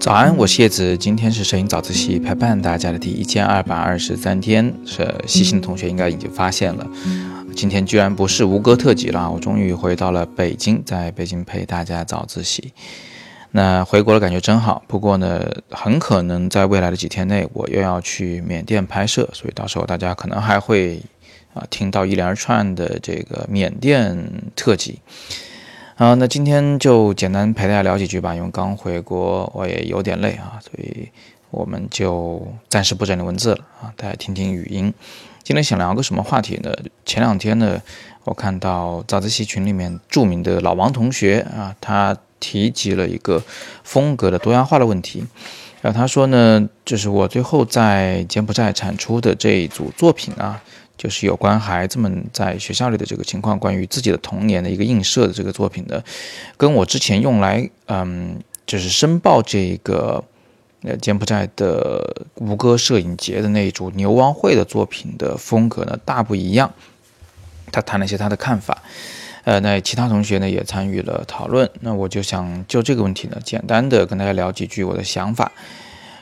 早安，我是叶子，今天是摄影早自习陪伴大家的第一千二百二十三天，是细心的同学应该已经发现了，今天居然不是吴哥特辑了，我终于回到了北京，在北京陪大家早自习。那回国的，感觉真好。不过呢，很可能在未来的几天内，我又要去缅甸拍摄，所以到时候大家可能还会啊听到一连串的这个缅甸特辑。啊，那今天就简单陪大家聊几句吧，因为刚回国，我也有点累啊，所以我们就暂时不整理文字了啊，大家听听语音。今天想聊个什么话题呢？前两天呢，我看到早自习群里面著名的老王同学啊，他。提及了一个风格的多样化的问题，然后他说呢，就是我最后在柬埔寨产出的这一组作品啊，就是有关孩子们在学校里的这个情况，关于自己的童年的一个映射的这个作品的，跟我之前用来嗯，就是申报这个呃柬埔寨的吴哥摄影节的那一组牛王会的作品的风格呢大不一样。他谈了一些他的看法。呃，那其他同学呢也参与了讨论，那我就想就这个问题呢，简单的跟大家聊几句我的想法。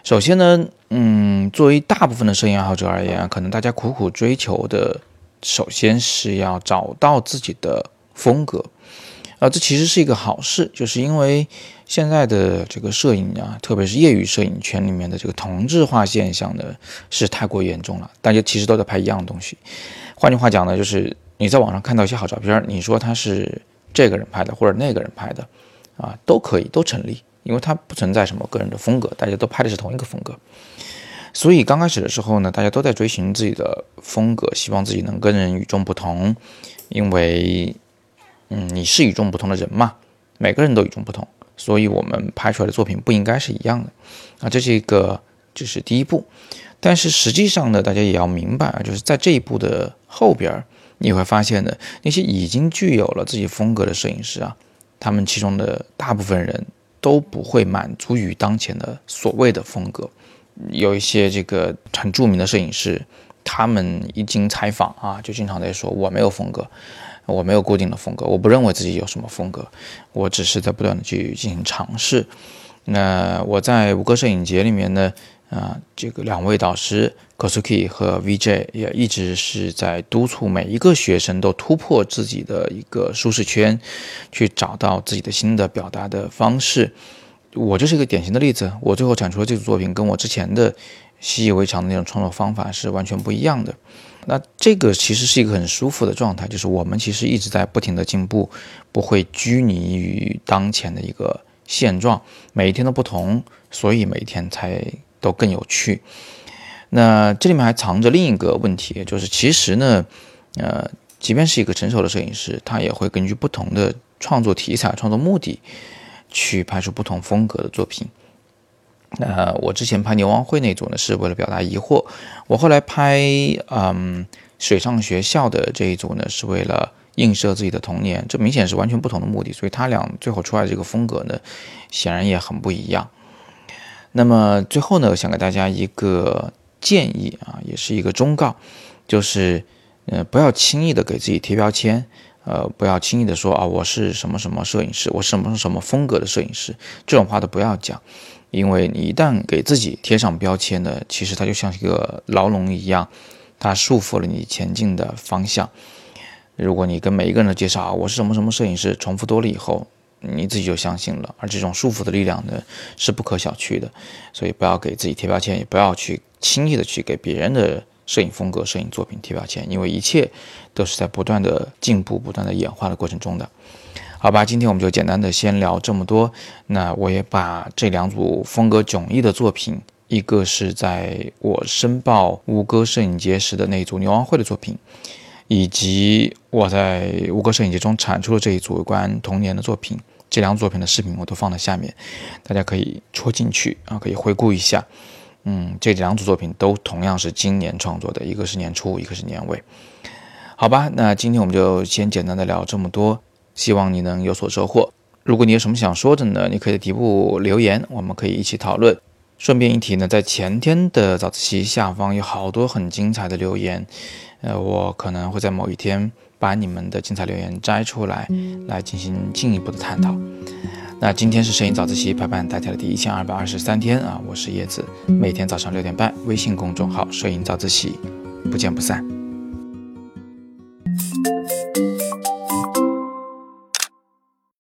首先呢，嗯，作为大部分的摄影爱好者而言，可能大家苦苦追求的，首先是要找到自己的风格，啊，这其实是一个好事，就是因为现在的这个摄影啊，特别是业余摄影圈里面的这个同质化现象呢，是太过严重了，大家其实都在拍一样的东西。换句话讲呢，就是。你在网上看到一些好照片，你说他是这个人拍的或者那个人拍的，啊，都可以都成立，因为它不存在什么个人的风格，大家都拍的是同一个风格。所以刚开始的时候呢，大家都在追寻自己的风格，希望自己能跟人与众不同，因为，嗯，你是与众不同的人嘛，每个人都与众不同，所以我们拍出来的作品不应该是一样的，啊，这是一个就是第一步。但是实际上呢，大家也要明白啊，就是在这一步的后边。你会发现呢，那些已经具有了自己风格的摄影师啊，他们其中的大部分人都不会满足于当前的所谓的风格。有一些这个很著名的摄影师，他们一经采访啊，就经常在说：“我没有风格，我没有固定的风格，我不认为自己有什么风格，我只是在不断的去进行尝试。”那我在五个摄影节里面呢。啊，这个两位导师 Kosuki 和 VJ 也一直是在督促每一个学生都突破自己的一个舒适圈，去找到自己的新的表达的方式。我就是一个典型的例子。我最后产出的这组作品，跟我之前的习以为常的那种创作方法是完全不一样的。那这个其实是一个很舒服的状态，就是我们其实一直在不停的进步，不会拘泥于当前的一个现状，每一天都不同，所以每一天才。都更有趣。那这里面还藏着另一个问题，就是其实呢，呃，即便是一个成熟的摄影师，他也会根据不同的创作题材、创作目的，去拍出不同风格的作品。那我之前拍牛王会那组呢，是为了表达疑惑；我后来拍嗯水上学校的这一组呢，是为了映射自己的童年。这明显是完全不同的目的，所以他俩最后出来的这个风格呢，显然也很不一样。那么最后呢，想给大家一个建议啊，也是一个忠告，就是，呃，不要轻易的给自己贴标签，呃，不要轻易的说啊，我是什么什么摄影师，我什么什么风格的摄影师，这种话都不要讲，因为你一旦给自己贴上标签呢，其实它就像一个牢笼一样，它束缚了你前进的方向。如果你跟每一个人都介绍啊，我是什么什么摄影师，重复多了以后。你自己就相信了，而这种束缚的力量呢，是不可小觑的，所以不要给自己贴标签，也不要去轻易的去给别人的摄影风格、摄影作品贴标签，因为一切都是在不断的进步、不断的演化的过程中的。好吧，今天我们就简单的先聊这么多。那我也把这两组风格迥异的作品，一个是在我申报吴哥摄影节时的那一组牛王会的作品。以及我在吴哥摄影节中产出的这一组有关童年的作品，这两组作品的视频我都放在下面，大家可以戳进去啊，可以回顾一下。嗯，这两组作品都同样是今年创作的，一个是年初，一个是年尾。好吧，那今天我们就先简单的聊这么多，希望你能有所收获。如果你有什么想说的呢，你可以在底部留言，我们可以一起讨论。顺便一提呢，在前天的早自习下方有好多很精彩的留言。呃，我可能会在某一天把你们的精彩留言摘出来，来进行进一步的探讨。那今天是摄影早自习陪伴大家的第一千二百二十三天啊，我是叶子，每天早上六点半，微信公众号“摄影早自习”，不见不散。